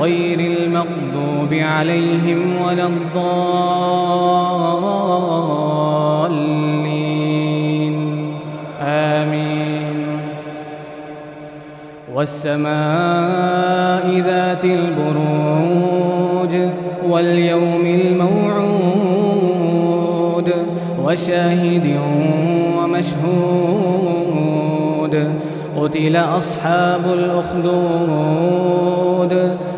غير المغضوب عليهم ولا الضالين. آمين. والسماء ذات البروج واليوم الموعود وشاهد ومشهود قتل أصحاب الأخدود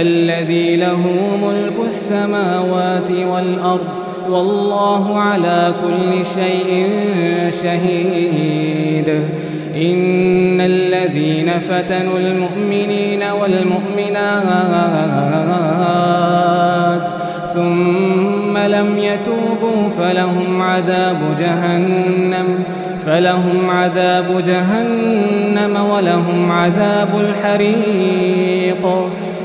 الذي له ملك السماوات والأرض والله على كل شيء شهيد. إن الذين فتنوا المؤمنين والمؤمنات ثم لم يتوبوا فلهم عذاب جهنم فلهم عذاب جهنم ولهم عذاب الحريق.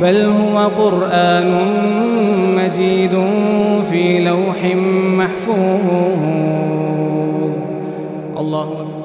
بل هو قرآن مجيد في لوح محفوظ. الله أكبر.